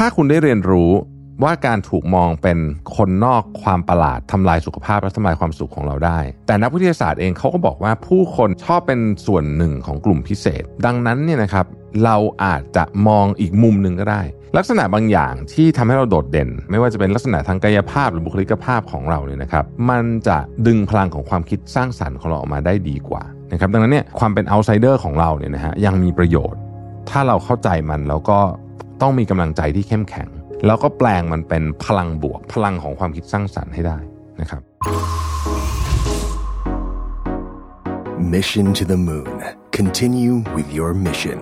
ถ้าคุณได้เรียนรู้ว่าการถูกมองเป็นคนนอกความประหลาดทำลายสุขภาพและทำลายความสุขของเราได้ แต่นักวิทยาศาสตร์เองเขาก็บอกว่าผู้คนชอบเป็นส่วนหนึ่งของกลุ่มพิเศษ ดังนั้นเนี่ยนะครับเราอาจจะมองอีกมุมหนึ่งก็ได้ ลักษณะบางอย่างที่ทำให้เราโดดเด่น ไม่ว่าจะเป็นลักษณะทางกายภาพหรือบุคลิกภาพของเราเนี่ยนะครับ มันจะดึงพลังของความคิดสร้างสรรค์ของเราออกมาได้ดีกว่านะครับดังนั้นเนี่ยความเป็นเอาไซเดอร์ของเราเนี่ยนะฮะยังมีประโยชน์ ถ้าเราเข้าใจมันแล้วก็ ต้องมีกำลังใจที่เข้มแข็ง แล้วก็แปลงมันเป็นพลังบวก พลังของความคิดสร้างสรรค์ให้ได้นะครับ Mission to the Moon. Continue with your mission.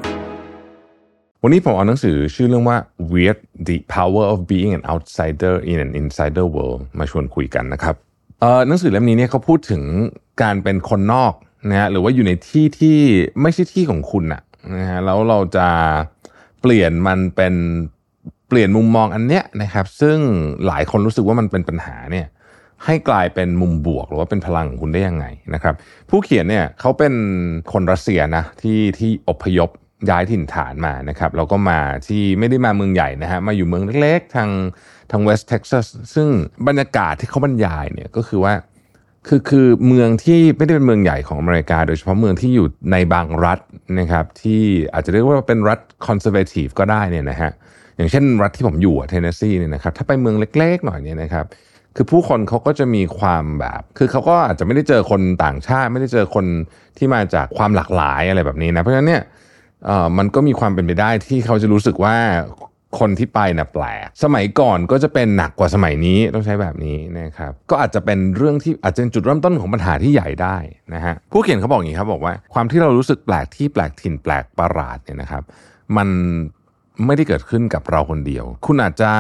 วันนี้ผมเอาหนังสือชื่อเรื่องว่า Weird the Power of Being an Outsider in an Insider World มาชวนคุยกันนะครับเอ่อหนังสือเล่มนี้เนี่ยเขาพูดถึงการเป็นคนนอกนะฮะหรือว่าอยู่ในที่ที่ไม่ใช่ที่ของคุณอะนะฮะแล้วเราจะ เปลี่ยนมันเป็นเปลี่ยนมุมมองอันเนี้ยนะครับ ซึ่งหลายคนรู้สึกว่ามันเป็นปัญหาเนี่ยให้กลายเป็นมุมบวกหรือว่าเป็นพลังของคุณได้ยังไงนะครับ ผู้เขียนเนี่ยเขาเป็นคนรัสเซียนะที่ที่อพยพย้ายถิ่นฐานมานะครับแล้วก็มาที่ไม่ได้มาเมืองใหญ่นะฮะมาอยู่เมืองเล็กๆ ทางทางเวสต์เท็กซัสซึ่งบรรยากาศที่เขาบรรยายเนี่ยก็คือว่า คือคือเมืองที่ไม่ได้เป็นเมืองใหญ่ของอเมริกา โดยเฉพาะเมืองที่อยู่ในบางรัฐนะครับ ที่อาจจะเรียกว่าเป็นรัฐ conservative ก็ได้เนี่ยนะฮะอย่างเช่นรัฐที่ผมอยู่เทนเนสซีเนี่ยนะครับถ้าไปเมืองเล็ก ๆ หน่อยเนี่ยนะครับคือผู้คนเขาก็จะมีความแบบ คือเขาก็อาจจะไม่ได้เจอคนต่างชาติ ไม่ได้เจอคนที่มาจากความหลากหลายอะไรแบบนี้นะเพราะฉะนั้นเนี่ยเอ่อมันก็มีความเป็นไปได้ที่เขาจะรู้สึกว่า คนที่ไปน่ะแปลก สมัยก่อนก็จะเป็นหนักกว่าสมัยนี้ต้องใช้แบบนี้นะครับ ก็อาจจะเป็นเรื่องที่อาจจะเป็นจุดเริ่มต้นของปัญหาที่ใหญ่ได้นะฮะ ผู้เขียนเขาบอกอย่างนี้ครับบอกว่าความที่เรารู้สึกแปลกที่แปลกถิ่นแปลกประหลาดเนี่ยนะครับ มันไม่ได้เกิดขึ้นกับเราคนเดียว คุณอาจจะ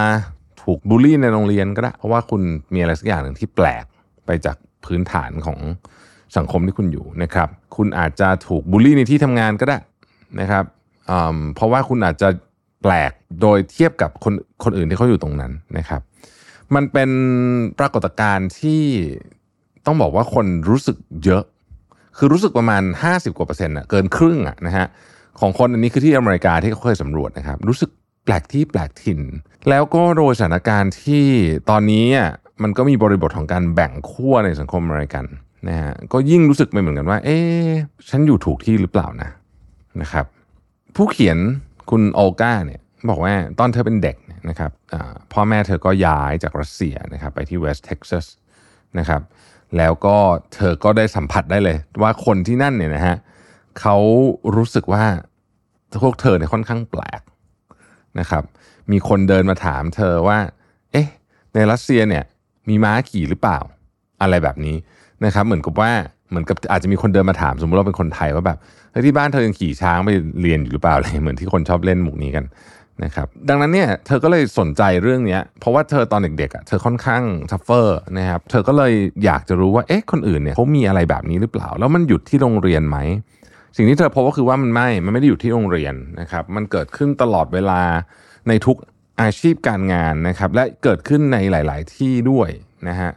ถูกบูลลี่ในโรงเรียนก็ได้ เพราะว่าคุณมีอะไรสักอย่างหนึ่งที่แปลกไปจากพื้นฐานของสังคมที่คุณอยู่นะครับ คุณอาจจะถูกบูลลี่ในที่ทำงานก็ได้นะครับอืมเพราะว่าคุณอาจจะ แปลกโดยเทียบกับคนคนอื่นที่เขาอยู่ตรงนั้นนะครับ มันเป็นปรากฏการณ์ที่ต้องบอกว่าคนรู้สึกเยอะ คือรู้สึกประมาณ 50กว่าเปอร์เซ็นต์อะเกินครึ่งอะนะฮะของคนอันนี้คือที่อเมริกาที่เขาเคยสำรวจนะครับ รู้สึกแปลกที่แปลกถิ่น แล้วก็โดยสถานการณ์ที่ตอนนี้อะมันก็มีบริบทของการแบ่งขั้วในสังคมอเมริกันนะฮะก็ยิ่งรู้สึกไปเหมือนกันว่า เอ๊ะฉันอยู่ถูกที่หรือเปล่านะนะครับ ผู้เขียน คุณโอกาเนี่ยบอกว่าตอนเธอเป็นเด็กนะครับพ่อแม่เธอก็ย้ายจากรัสเซียนะครับไปที่เวสต์เท็กซัสนะครับแล้วก็เธอก็ได้สัมผัสได้เลย ว่าคนที่นั่นเนี่ยนะฮะเขารู้สึกว่าพวกเธอเนี่ยค่อนข้างแปลกนะครับ มีคนเดินมาถามเธอว่า เอ๊ะ ในรัสเซียเนี่ยมีม้าขี่หรือเปล่า อะไรแบบนี้นะครับ เหมือนกับว่า เหมือนกับอาจจะมีคนเดินมาถาม สมมติเราเป็นคนไทยว่าแบบที่บ้านเธอยังขี่ช้างไปเรียนอยู่หรือเปล่าอะไรเหมือนที่คนชอบเล่นมุกนี้กันนะครับดังนั้นเนี่ยเธอก็เลยสนใจเรื่องนี้เพราะว่าเธอตอนเด็กๆอะเธอค่อนข้าง suffer นะครับเธอก็เลยอยากจะรู้ว่าเอ๊ะคนอื่นเนี่ยเขามีอะไรแบบนี้หรือเปล่า แล้วมันหยุดที่โรงเรียนไหมสิ่งที่เธอพบก็คือว่ามันไม่มันไม่ได้อยู่ที่โรงเรียนนะครับมันเกิดขึ้นตลอดเวลาในทุกอาชีพการงานนะครับและเกิดขึ้นในหลาย ๆ ที่ด้วยนะฮะ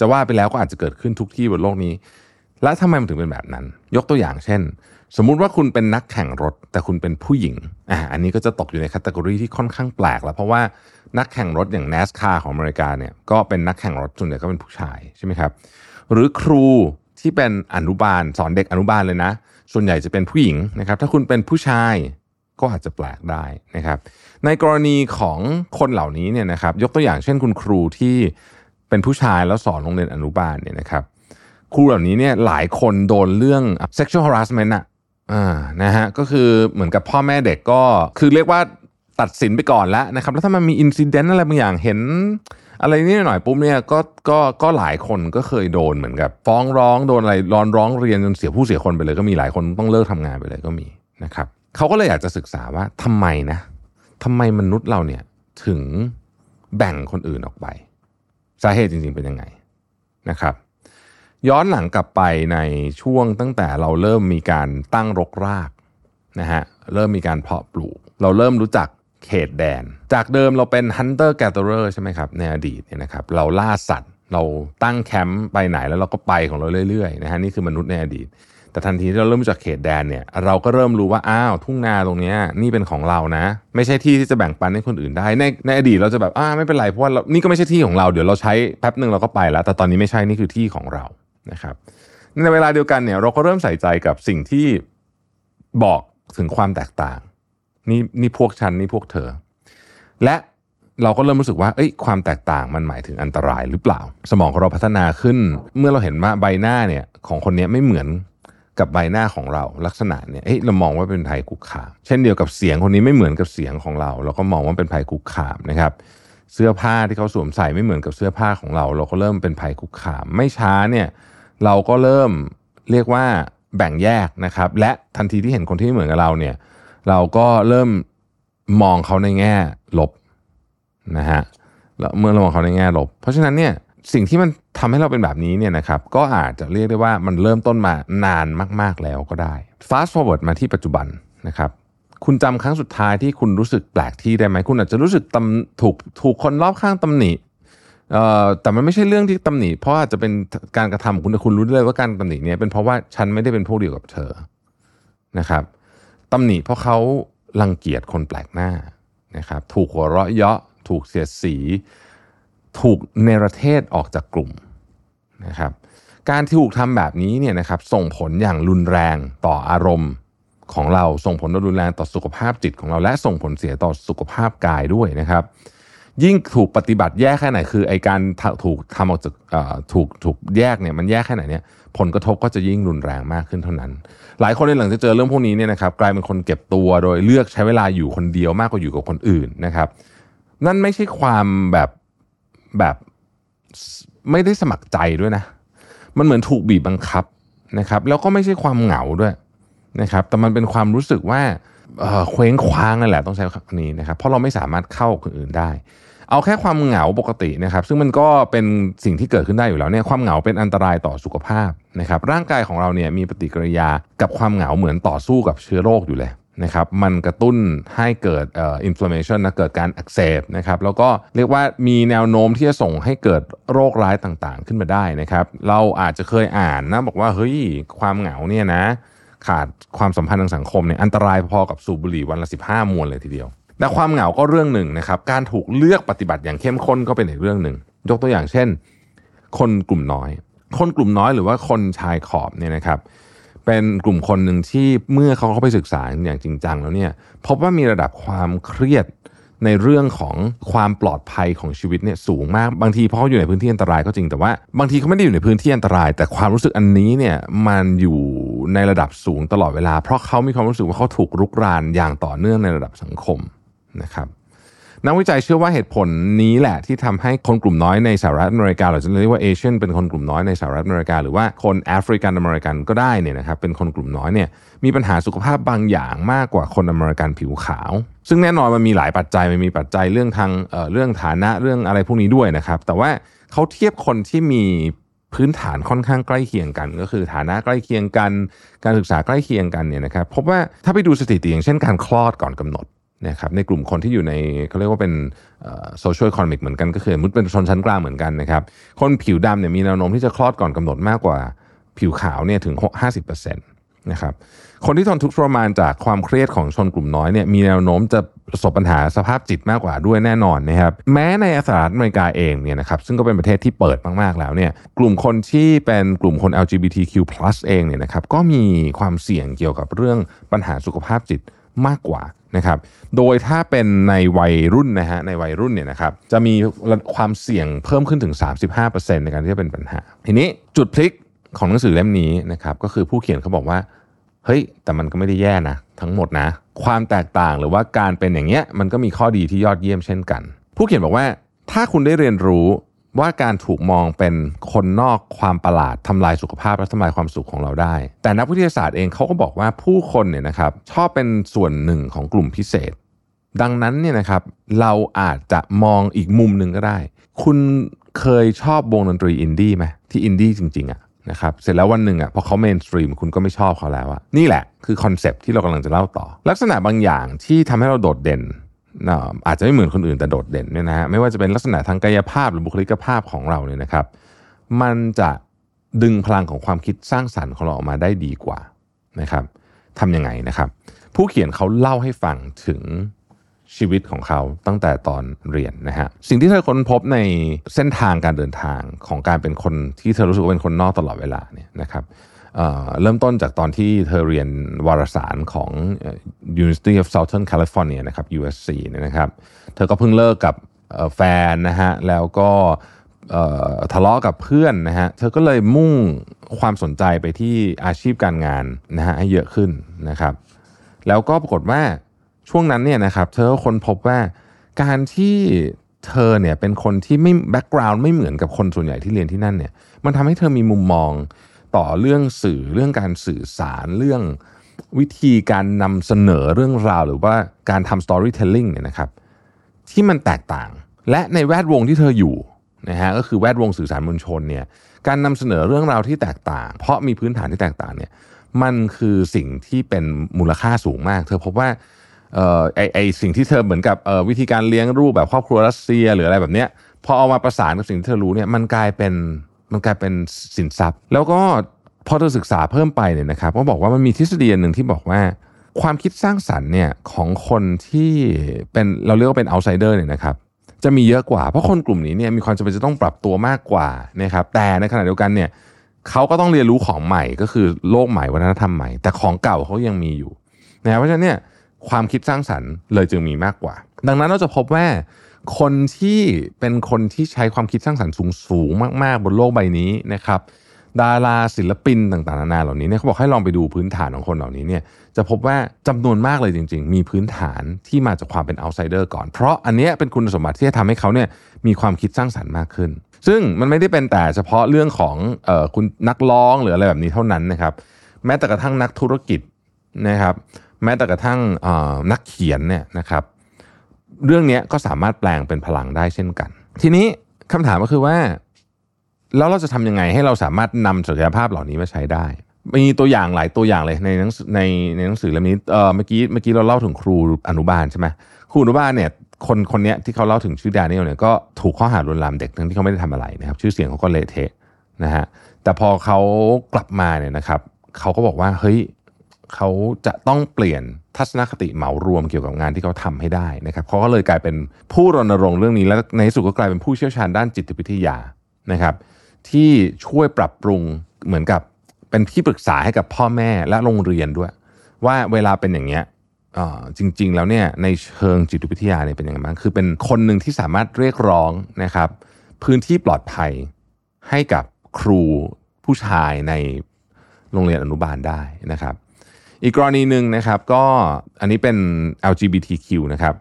จะว่าไปแล้วก็อาจจะเกิดขึ้นทุกที่บนโลกนี้ และทำไมมันถึงเป็นแบบนั้น ยกตัวอย่างเช่น สมมุติว่าคุณเป็นนักแข่งรถ แต่คุณเป็นผู้หญิงอ่าอันนี้ก็จะตกอยู่ในคตตากรีที่ค่อนข้างแปลกแล้ว เพราะว่านักแข่งรถอย่าง NASCAR ของอเมริกาเนี่ยก็เป็นนักแข่งรถส่วนใหญ่ก็เป็นผู้ชายใช่ไหมครับหรือครูที่เป็นอนุบาลสอนเด็กอนุบาลเลยนะ ส่วนใหญ่จะเป็นผู้หญิงนะครับ ถ้าคุณเป็นผู้ชายก็อาจจะแปลกได้นะครับ ในกรณีของคนเหล่านี้เนี่ยนะครับ ยกตัวอย่างเช่นคุณครูที่เป็นผู้ชายแล้วสอนโรงเรียนอนุบาลเนี่ยนะครับ ครูเหล่านี้เนี่ยหลายคนโดนเรื่อง sexual harassment อะอ่านะฮะก็คือเหมือนกับพ่อแม่เด็กก็คือเรียกว่าตัดสินไปก่อนแล้วนะครับ แล้วถ้ามันมีอินซิเดนต์อะไรบางอย่างเห็น อะไรนี่หน่อยปุ๊บเนี่ยก็ก็ก็หลายคนก็เคยโดนเหมือนกับฟ้องร้องโดนอะไรร้อนร้องเรียนจนเสียผู้เสียคนไปเลย ก็มีหลายคนต้องเลิกทำงานไปเลยก็มีนะครับเขาก็เลยอยากจะศึกษาว่าทำไมนะทำไมมนุษย์เราเนี่ยถึงแบ่งคนอื่นออกไป สาเหตุจริงๆเป็นยังไงนะครับ ย้อนหลังกลับไปในช่วงตั้งแต่เราเริ่มมีการตั้งรกรากนะฮะเริ่มมีการเพาะปลูก เราเริ่มรู้จักเขตแดน จากเดิมเราเป็น hunter gatherer ใช่ไหมครับในอดีตเนี่ยนะครับเราล่าสัตว์เราตั้งแคมป์ไปไหนแล้วเราก็ไปของเราเรื่อยๆนะฮะนี่คือมนุษย์ในอดีต แต่ทันทีที่เราเริ่มจากเขตแดนเนี่ยเราก็เริ่มรู้ว่าอ้าวทุ่งนาตรงนี้นี่เป็นของเรานะ ไม่ใช่ที่ที่จะแบ่งปันให้คนอื่นได้ในในอดีตเราจะแบบอ้าไม่เป็นไรเพราะว่าเรานี่ก็ไม่ใช่ที่ของเราเดี๋ยวเราใช้แป๊บหนึ่งเราก็ไปแล้ว แต่ตอนนี้ไม่ใช่นี่คือที่ของเรา นะครับในเวลาเดียวกันเนี่ยเราก็เริ่มใส่ใจกับสิ่งที่บอกถึงความแตกต่างนี่นี่พวกฉันนี่พวกเธอ และเราก็เริ่มรู้สึกว่าเอ้ยความแตกต่างมันหมายถึงอันตรายหรือเปล่า สมองของเราพัฒนาขึ้น เมื่อเราเห็นว่าใบหน้าเนี่ยของคนนี้ไม่เหมือนกับใบหน้าของเราลักษณะเนี่ยเอ้ยเรามองว่าเป็นภัยคุกคามเช่นเดียวกับเสียงคนนี้ไม่เหมือนกับเสียงของเรา เราก็มองว่าเป็นภัยคุกคามนะครับเสื้อผ้าที่เขาสวมใส่ไม่เหมือนกับเสื้อผ้าของเรา เราก็เริ่มเป็นภัยคุกคาม ไม่ช้าเนี่ย เราก็เริ่มเรียกว่าแบ่งแยกนะครับ และทันทีที่เห็นคนที่ไม่เหมือนกับเราเนี่ย เราก็เริ่มมองเขาในแง่ลบนะฮะแล้วเมื่อเรามองเขาในแง่ลบ เพราะฉะนั้นเนี่ยสิ่งที่มันทำให้เราเป็นแบบนี้เนี่ยนะครับ ก็อาจจะเรียกได้ว่ามันเริ่มต้นมานานมาก ๆแล้วก็ได้ fast forward มาที่ปัจจุบันนะครับคุณจำครั้งสุดท้ายที่คุณรู้สึกแปลกที่ได้ไหม คุณอาจจะรู้สึกตำถูกถูกคนรอบข้างตำหนิ แต่มันไม่ใช่เรื่องที่ตำหนิเพราะอาจจะเป็นการกระทำของคุณแต่คุณรู้ด้เลยว่าการตำหนิเนี่ยเป็นเพราะว่าฉันไม่ได้เป็นพวกเดียวกับเธอนะครับตำหนิเพราะเขารังเกียจคนแปลกหน้านะครับ ถูกหัวเราะเยาะถูกเสียดสี ถูกเนรเทศออกจากกลุ่มนะครับ การที่ถูกทำแบบนี้เนี่ยนะครับส่งผลอย่างรุนแรงต่ออารมณ์ของเราส่งผลรุนแรงต่อสุขภาพจิตของเราและส่งผลเสียต่อสุขภาพกายด้วยนะครับ ยิ่งถูกปฏิบัติแยกแค่ไหนคือไอการถูกทำออกจากถูกถูกแยกเนี่ยมันแยกแค่ไหนเนี่ยผลกระทบก็จะยิ่งรุนแรงมากขึ้นเท่านั้น หลายคนในหลังจะเจอเรื่องพวกนี้เนี่ยนะครับกลายเป็นคนเก็บตัวโดยเลือกใช้เวลาอยู่คนเดียวมากกว่าอยู่กับคนอื่นนะครับ นั่นไม่ใช่ความแบบแบบไม่ได้สมัครใจด้วยนะ มันเหมือนถูกบีบบังคับนะครับ แล้วก็ไม่ใช่ความเหงาด้วยนะครับ แต่มันเป็นความรู้สึกว่าเคว้งคว้างนั่นแหละต้องใช้คำนี้นะครับ เพราะเราไม่สามารถเข้าคนอื่นได้ เอาแค่ความเหงาปกตินะครับ ซึ่งมันก็เป็นสิ่งที่เกิดขึ้นได้อยู่แล้วเนี่ยความเหงาเป็นอันตรายต่อสุขภาพนะครับร่างกายของเราเนี่ยมีปฏิกิริยากับความเหงาเหมือนต่อสู้กับเชื้อโรคอยู่เลยนะครับมันกระตุ้นให้เกิดเอ่อ inflammation นะเกิดการอักเสบนะครับแล้วก็เรียกว่ามีแนวโน้มที่จะส่งให้เกิดโรคร้ายต่างๆ ขึ้นมาได้นะครับ เราอาจจะเคยอ่านนะบอกว่าเฮ้ยความเหงาเนี่ยนะขาดความสัมพันธ์ทางสังคมเนี่ยอันตรายพอกับสูบบุหรี่วันละ 15 มวนเลยทีเดียว แต่ความเหงาก็เรื่องหนึ่งนะครับ การถูกเลือกปฏิบัติอย่างเข้มข้นก็เป็นอีกเรื่องหนึ่ง ยกตัวอย่างเช่น คนกลุ่มน้อย คนกลุ่มน้อยหรือว่าคนชายขอบเนี่ยนะครับ เป็นกลุ่มคนหนึ่งที่เมื่อเขาเข้าไปศึกษาอย่างจริงจังแล้วเนี่ยพบว่ามีระดับความเครียดในเรื่องของความปลอดภัยของชีวิตเนี่ยสูงมากบางทีเพราะเขาอยู่ในพื้นที่อันตรายก็จริงแต่ว่า บางทีเขาไม่ได้อยู่ในพื้นที่อันตราย แต่ความรู้สึกอันนี้เนี่ยมันอยู่ในระดับสูงตลอดเวลา เพราะเขามีความรู้สึกว่าเขาถูกรุกรานอย่างต่อเนื่องในระดับสังคม นะครับนักวิจัยเชื่อว่าเหตุผลนี้แหละที่ทำให้คนกลุ่มน้อยในสหรัฐอเมริกาหรือจะเรียกว่าเอเชียนเป็นคนกลุ่มน้อยในสหรัฐอเมริกา หรือว่าคนแอฟริกันอเมริกันก็ได้เนี่ยนะครับเป็นคนกลุ่มน้อยเนี่ยมีปัญหาสุขภาพบางอย่างมากกว่าคนอเมริกันผิวขาว ซึ่งแน่นอนมันมีหลายปัจจัยมันมีปัจจัยเรื่องทางเเรื่องฐานะเรื่องอะไรพวกนี้ด้วยนะครับ แต่ว่าเขาเทียบคนที่มีพื้นฐานค่อนข้างใกล้เคียงกัน ก็คือฐานะใกล้เคียงกัน การศึกษาใกล้เคียงกันเนี่ยนะครับพบว่าถ้าไปดูสถิติอย่างเช่นการคลอดก่อนกำหนด นะครับในกลุ่มคนที่อยู่ในเขาเรียกว่าเป็นโซเชียลคอนมิกเหมือนกันก็คือมุดเป็นชนชั้นกลางเหมือนกันนะครับคนผิวดำเนี่ยมีแนวโน้มที่จะคลอดก่อนกำหนดมากกว่าผิวขาวเนี่ยถึง 50%นะครับคนที่ทนทุกข์ทรมานจากความเครียดของชนกลุ่มน้อยเนี่ยมีแนวโน้มจะประสบปัญหาสภาพจิตมากกว่าด้วยแน่นอนนะครับแม้ในสหรัฐอเมริกาเองเนี่ยนะครับซึ่งก็เป็นประเทศที่เปิดมากๆแล้วเนี่ยกลุ่มคนที่เป็นกลุ่มคน LGBTQ+ เองเนี่ยนะครับก็มีความเสี่ยงเกี่ยวกับเรื่องปัญหาสุขภาพจิต มากกว่านะครับ โดยถ้าเป็นในวัยรุ่นนะฮะในวัยรุ่นเนี่ยนะครับจะมีความเสี่ยงเพิ่มขึ้นถึง 35%ในการที่จะเป็นปัญหา ทีนี้จุดพลิกของหนังสือเล่มนี้นะครับก็คือผู้เขียนเขาบอกว่าเฮ้ยแต่มันก็ไม่ได้แย่นะทั้งหมดนะ ความแตกต่างหรือว่าการเป็นอย่างเงี้ยมันก็มีข้อดีที่ยอดเยี่ยมเช่นกัน ผู้เขียนบอกว่าถ้าคุณได้เรียนรู้ ว่าการถูกมองเป็นคนนอกความประหลาดทำลายสุขภาพและทำลายความสุขของเราได้ แต่นักวิทยาศาสตร์เองเขาก็บอกว่าผู้คนเนี่ยนะครับชอบเป็นส่วนหนึ่งของกลุ่มพิเศษ ดังนั้นเนี่ยนะครับเราอาจจะมองอีกมุมหนึ่งก็ได้ คุณเคยชอบวงดนตรีอินดี้ไหมที่อินดี้จริงๆอะนะครับเสร็จแล้ววันหนึ่งอะพอเขา mainstream คุณก็ไม่ชอบเขาแล้วอะนี่แหละคือ concept ที่เรากำลังจะเล่าต่อ ลักษณะบางอย่างที่ทำให้เราโดดเด่น อาจจะไม่เหมือนคนอื่นแต่โดดเด่นเนี่ยนะฮะไม่ว่าจะเป็นลักษณะทางกายภาพหรือบุคลิกภาพของเราเนี่ยนะครับ มันจะดึงพลังของความคิดสร้างสรรค์ของเราออกมาได้ดีกว่านะครับทำยังไงนะครับ ผู้เขียนเขาเล่าให้ฟังถึงชีวิตของเขาตั้งแต่ตอนเรียนนะฮะสิ่งที่เธอค้นพบในเส้นทางการเดินทางของการเป็นคนที่เธอรู้สึกว่าเป็นคนนอกตลอดเวลาเนี่ยนะครับ เริ่มต้นจากตอนที่เธอเรียนวารสารของ University of Southern California นะครับ USC นะครับ เธอก็เพิ่งเลิกกับแฟนนะฮะ แล้วก็ทะเลาะกับเพื่อนนะฮะ เธอก็เลยมุ่งความสนใจไปที่อาชีพการงานนะฮะให้เยอะขึ้นนะครับ แล้วก็ปรากฏว่าช่วงนั้นเนี่ยนะครับ เธอก็ค้นพบว่าการที่เธอเนี่ยเป็นคนที่ไม่แบ็กกราวน์ไม่เหมือนกับคนส่วนใหญ่ที่เรียนที่นั่นเนี่ย มันทำให้เธอมีมุมมอง ต่อเรื่องสื่อเรื่องการสื่อสารเรื่องวิธีการนำเสนอเรื่องราว หรือว่าการทำ storytelling เนี่ยนะครับ ที่มันแตกต่าง และในแวดวงที่เธออยู่นะฮะก็คือแวดวงสื่อสารมวลชนเนี่ยการนำเสนอเรื่องราวที่แตกต่าง เพราะมีพื้นฐานที่แตกต่างเนี่ยมันคือสิ่งที่เป็นมูลค่าสูงมาก เธอพบว่าเอ่อไอไอสิ่งที่เธอเหมือนกับเอ่อวิธีการเลี้ยงรูปแบบครอบครัวรัสเซียหรืออะไรแบบเนี้ยพอเอามาประสานกับสิ่งที่เธอรู้เนี่ยมันกลายเป็น มันกลายเป็นสินทรัพย์ แล้วก็พอเธอศึกษาเพิ่มไปเนี่ยนะครับก็บอกว่ามันมีทฤษฎีหนึ่งที่บอกว่า ความคิดสร้างสรรค์เนี่ยของคนที่เป็นเราเรียกว่าเป็นเอาไซเดอร์เนี่ยนะครับจะมีเยอะกว่า เพราะคนกลุ่มนี้เนี่ยมีความจำเป็นจะต้องปรับตัวมากกว่านะครับแต่ในขณะเดียวกันเนี่ยเขาก็ต้องเรียนรู้ของใหม่ก็คือโลกใหม่วัฒนธรรมใหม่ แต่ของเก่าเขายังมีอยู่นะเพราะฉะนั้นเนี่ยความคิดสร้างสรรค์เลยจึงมีมากกว่า ดังนั้นเราจะพบว่า คนที่เป็นคนที่ใช้ความคิดสร้างสรรค์สูงสูงมาก ๆ บนโลกใบนี้นะครับ ดาราศิลปินต่างๆนานาเหล่านี้เนี่ยเขาบอกให้ลองไปดูพื้นฐานของคนเหล่านี้เนี่ยจะพบว่าจำนวนมากเลยจริง ๆ มีพื้นฐานที่มาจากความเป็นเอาไซเดอร์ก่อน เพราะอันนี้เป็นคุณสมบัติที่จะทำให้เขาเนี่ยมีความคิดสร้างสรรค์มากขึ้น ซึ่งมันไม่ได้เป็นแต่เฉพาะเรื่องของออคุณนักร้องหรืออะไรแบบนี้เท่านั้นนะครับ แม้แต่กระทั่งนักธุรกิจนะครับ แม้แต่กระทั่งนักเขียนเนี่ยนะครับ เรื่องนี้ก็สามารถแปลงเป็นพลังได้เช่นกัน ทีนี้คำถามก็คือว่า แล้วเราจะทำยังไงให้เราสามารถนำศักยภาพเหล่านี้มาใช้ได้ มีตัวอย่างหลายตัวอย่างเลยในหนังในในหนังสือเล่มนี้เออเมื่อกี้เมื่อกี้เราเล่าถึงครูอนุบาลใช่ไหมครูอนุบาลเนี่ยคนคนนี้ที่เขาเล่าถึงชื่อดานิเอลเนี่ยก็ถูกข้อหาลวนลามเด็กทั้งที่เขาไม่ได้ทำอะไรนะครับ ชื่อเสียงเขาก็เละเทะนะฮะแต่พอเขากลับมาเนี่ยนะครับเขาก็บอกว่าเฮ้ยเขาจะต้องเปลี่ยน ทัศนคติเหมารวมเกี่ยวกับงานที่เขาทาให้ได้นะครับเขาก็เลยกลายเป็นผู้รณรงค์เรื่องนี้แล้วในที่สุดก็กลายเป็นผู้เชี่ยวชาญด้านจิตวิทยานะครับ ที่ช่วยปรับปรุงเหมือนกับเป็นที่ปรึกษาให้กับพ่อแม่และโรงเรียนด้วย ว่าเวลาเป็นอย่างเงี้ยจริง ๆ แล้วเนี่ยในเชิงจิตวิทยาเนี่ยเป็นยังไงบ้างคือเป็นคนหนึ่งที่สามารถเรียกร้องนะครับ พื้นที่ปลอดภัยให้กับครูผู้ชายในโรงเรียนอนุบาลได้นะครับ อีกกรณีหนึ่งนะครับก็อันนี้เป็น LGBTQ นะครับ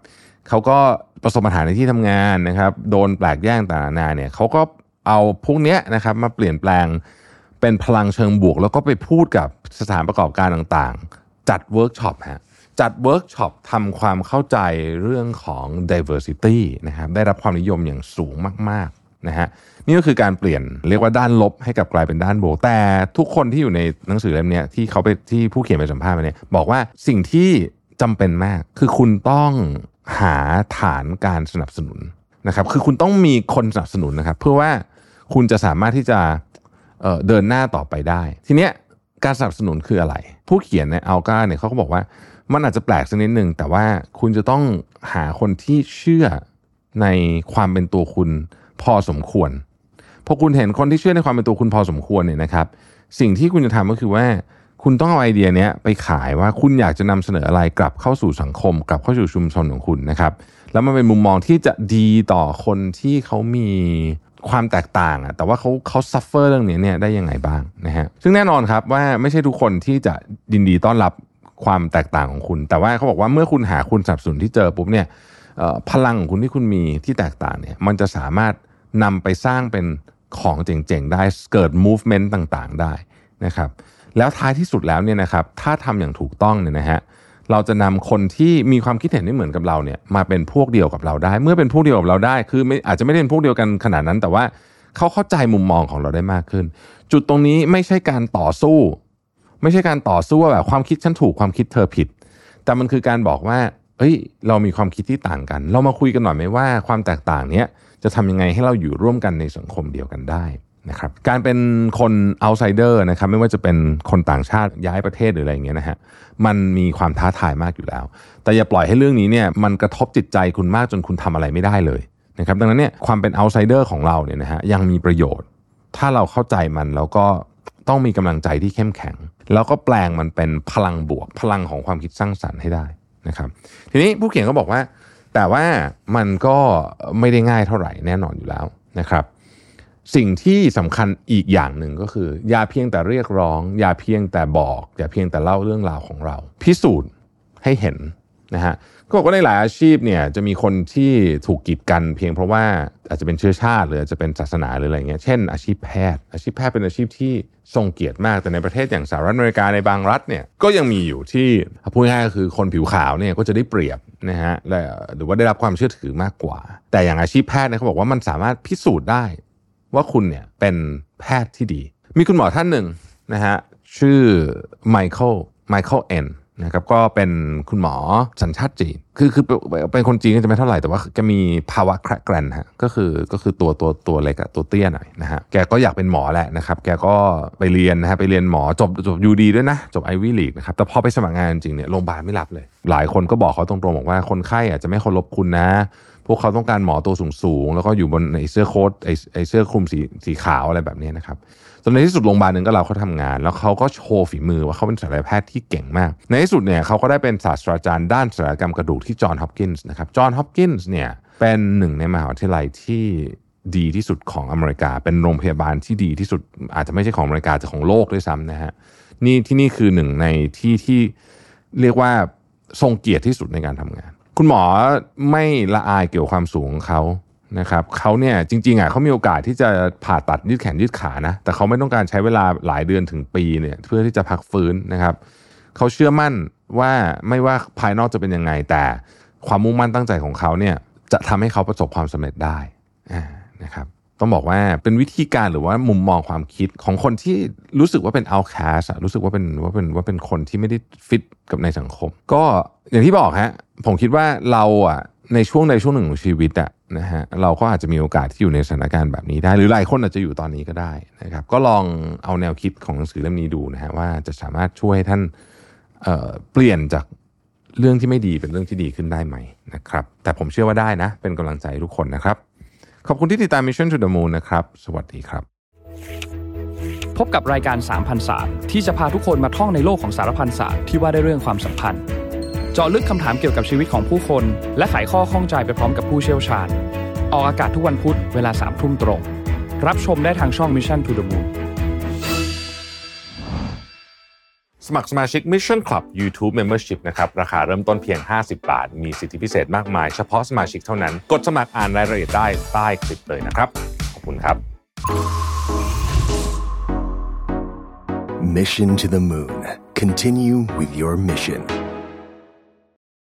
เขาก็ประสบปัญหาในที่ทำงานนะครับโดนแปลกแยกต่างๆนานาเนี่ยเขาก็เอาพวกเนี้ยนะครับมาเปลี่ยนแปลงเป็นพลังเชิงบวก แล้วก็ไปพูดกับสถานประกอบการต่างๆ จัดเวิร์กช็อปฮะจัดเวิร์กช็อปทำความเข้าใจเรื่องของ diversity นะครับได้รับความนิยมอย่างสูงมาก นะฮะนี่ก็คือการเปลี่ยนเรียกว่าด้านลบให้กับกลายเป็นด้านบวกแต่ทุกคนที่อยู่ในหนังสือเล่มนี้ที่เขาไปที่ผู้เขียนไปสัมภาษณ์มาเนี่ยบอกว่าสิ่งที่จำเป็นมากคือคุณต้องหาฐานการสนับสนุนนะครับคือคุณต้องมีคนสนับสนุนนะครับ เพื่อว่าคุณจะสามารถที่จะเเดินหน้าต่อไปได้ ทีเนี้ยการสนับสนุนคืออะไร ผู้เขียนในอัลกาเนี่ยเขาก็บอกว่ามันอาจจะแปลกสักนิดหนึ่งแต่ว่าคุณจะต้องหาคนที่เชื่อในความเป็นตัวคุณ พอสมควรพอคุณเห็นคนที่เชื่อในความเป็นตัวคุณพอสมควรเนี่ยนะครับ สิ่งที่คุณจะทำก็คือว่า คุณต้องเอาไอเดียนี้ไปขายว่าคุณอยากจะนำเสนออะไรกลับเข้าสู่สังคม กลับเข้าสู่ชุมชนของคุณนะครับ แล้วมันเป็นมุมมองที่จะดีต่อคนที่เขามีความแตกต่างอะแต่ว่าเขาเขาซัฟเฟอร์เรื่องนี้เนี่ยได้ยังไงบ้างนะฮะซึ่งแน่นอนครับว่าไม่ใช่ทุกคนที่จะดินดีต้อนรับความแตกต่างของคุณ แต่ว่าเขาบอกว่าเมื่อคุณหาคุณสับสนที่เจอปุ๊บเนี่ยพลังของคุณที่คุณมีที่แตกต่างเนี่ยมันจะสามารถ นำไปสร้างเป็นของเจ๋งๆได้เกิด movement ต่างๆได้นะครับแล้วท้ายที่สุดแล้วเนี่ยนะครับถ้าทำอย่างถูกต้องเนี่ยนะฮะเราจะนำคนที่มีความคิดเห็นไม่เหมือนกับเราเนี่ยมาเป็นพวกเดียวกับเราได้ เมื่อเป็นพวกเดียวกับเราได้ คือไม่อาจจะไม่ได้เป็นพวกเดียวกันขนาดนั้น แต่ว่าเขาเข้าใจมุมมองของเราได้มากขึ้น จุดตรงนี้ไม่ใช่การต่อสู้ ไม่ใช่การต่อสู้ว่าแบบความคิดฉันถูกความคิดเธอผิด แต่มันคือการบอกว่าเอ้ยเรามีความคิดที่ต่างกัน เรามาคุยกันหน่อยไหมว่าความแตกต่างเนี้ย จะทำยังไงให้เราอยู่ร่วมกันในสังคมเดียวกันได้นะครับการเป็นคน outsider นะครับไม่ว่าจะเป็นคนต่างชาติย้ายประเทศหรืออะไรอย่างเงี้ยนะฮะมันมีความท้าทายมากอยู่แล้ว แต่อย่าปล่อยให้เรื่องนี้เนี่ยมันกระทบจิตใจคุณมากจนคุณทำอะไรไม่ได้เลยนะครับดังนั้นเนี่ยความเป็น outsider ของเราเนี่ยนะฮะยังมีประโยชน์ ถ้าเราเข้าใจมันแล้วก็ต้องมีกำลังใจที่เข้มแข็ง แล้วก็แปลงมันเป็นพลังบวก พลังของความคิดสร้างสรรค์ให้ได้นะครับทีนี้ผู้เขียนก็บอกว่า แต่ว่ามันก็ไม่ได้ง่ายเท่าไหร่แน่นอนอยู่แล้วนะครับ สิ่งที่สำคัญอีกอย่างหนึ่งก็คือ อย่าเพียงแต่เรียกร้อง อย่าเพียงแต่บอก อย่าเพียงแต่เล่าเรื่องราวของเรา พิสูจน์ให้เห็น นะฮะก็บอกว่าในหลายอาชีพเนี่ยจะมีคนที่ถูกกีดกัน เพียงเพราะว่าอาจจะเป็นเชื้อชาติหรืออาจจะเป็นศาสนาหรืออะไรเงี้ยเช่นอาชีพแพทย์ อาชีพแพทย์เป็นอาชีพที่ทรงเกียรติมากแต่ในประเทศอย่างสหรัฐอเมริกาในบางรัฐเนี่ยก็ยังมีอยู่ที่พูดง่ายก็คือคนผิวขาวเนี่ยก็จะได้เปรียบนะฮะหรือว่าได้รับความเชื่อถือมากกว่า แต่อย่างอาชีพแพทย์เนี่ยเขาบอกว่ามันสามารถพิสูจน์ได้ ว่าคุณเนี่ยเป็นแพทย์ที่ดี มีคุณหมอท่านหนึ่งนะฮะชื่อไมเคิลไมเคิลเอ็น นะครับก็เป็นคุณหมอสัญชาติจีน คือคือเป็นคนจีนก็จะไม่เท่าไหร่แต่ว่าแกมีภาวะแคระแกร็นฮะก็คือก็คือตัวตัวตัวเล็กอะตัวเตี้ยหน่อยนะฮะแกก็อยากเป็นหมอแหละนะครับแกก็ไปเรียนนะฮะไปเรียนหมอจบจบ U ดีด้วยนะ จบ Ivy League นะครับแต่พอไปสมัครงานจริงเนี่ยโรงพยาบาลไม่รับเลย หลายคนก็บอกเขาตรงๆบอกว่าคนไข้อาจจะไม่เคารพคุณนะ พวกเขาต้องการหมอตัวสูงๆแล้วก็อยู่บนไอเสื้อโค้ทไอไอเสื้อคลุมสีสีขาวอะไรแบบนี้นะครับ จนในที่สุดโรงพยาบาลหนึ่งก็เราเขาทำงาน แล้วเขาก็โชว์ฝีมือว่าเขาเป็นศัลยแพทย์ที่เก่งมาก ในที่สุดเนี่ยเขาก็ได้เป็นศาสตราจารย์ด้านศัลยกรรมกระดูกที่จอห์นฮอปกินส์นะครับจอห์นฮอปกินส์เนี่ยเป็นหนึ่งในมหาวิทยาลัยที่ดีที่สุดของอเมริกา เป็นโรงพยาบาลที่ดีที่สุดอาจจะไม่ใช่ของอเมริกาแต่ของโลกด้วยซ้ำนะฮะนี่ที่นี่คือหนึ่งในที่ที่เรียกว่าทรงเกียรติที่สุดในการทำงาน คุณหมอไม่ละอายเกี่ยวความสูงของเขา นะครับเขาเนี่ยจริงๆอะเขามีโอกาสที่จะผ่าตัดยืดแขนยืดขานะ แต่เขาไม่ต้องการใช้เวลาหลายเดือนถึงปีเนี่ยเพื่อที่จะพักฟื้นนะครับเขาเชื่อมั่นว่าไม่ว่าภายนอกจะเป็นยังไง แต่ความมุ่งมั่นตั้งใจของเขาเนี่ยจะทำให้เขาประสบความสำเร็จได้นะครับต้องบอกว่าเป็นวิธีการหรือว่ามุมมองความคิดของคนที่รู้สึกว่าเป็น outcast รู้สึกว่าเป็นว่าเป็นว่าเป็นคนที่ไม่ได้ฟิตกับในสังคม ก็อย่างที่บอกฮะผมคิดว่าเราอะ ในช่วงใดช่วงหนึ่งของชีวิตอะนะฮะเราก็อาจจะมีโอกาสที่อยู่ในสถานการณ์แบบนี้ได้ หรือหลายคนอาจจะอยู่ตอนนี้ก็ได้นะครับ ก็ลองเอาแนวคิดของหนังสือเล่มนี้ดูนะฮะว่าจะสามารถช่วยให้ท่านเเปลี่ยนจากเรื่องที่ไม่ดีเป็นเรื่องที่ดีขึ้นได้ไหมนะครับ แต่ผมเชื่อว่าได้นะ เป็นกำลังใจทุกคนนะครับ ขอบคุณที่ติดตาม Mission to the Moon นะครับ สวัสดีครับ พบกับรายการ3 0 0 0ศาสตร์ที่จะพาทุกคนมาท่องในโลกของสารพันศาสตร์ที่ว่าได้เรื่องความสัมพันธ์ เจาะลึกคำถามเกี่ยวกับชีวิตของผู้คน และไขข้อข้องใจไปพร้อมกับผู้เชี่ยวชาญ ออกอากาศทุกวันพุธเวลาสามทุ่มตรง รับชมได้ทางช่อง Mission to the Moon สมัครสมาชิก Mission Club YouTube Membership นะครับ ราคาเริ่มต้นเพียง 50 บาท มีสิทธิพิเศษมากมาย เฉพาะสมาชิกเท่านั้น กดสมัครอ่านรายละเอียดได้ใต้คลิปเลยนะครับ ขอบคุณครับ Mission to the Moon Continue with your mission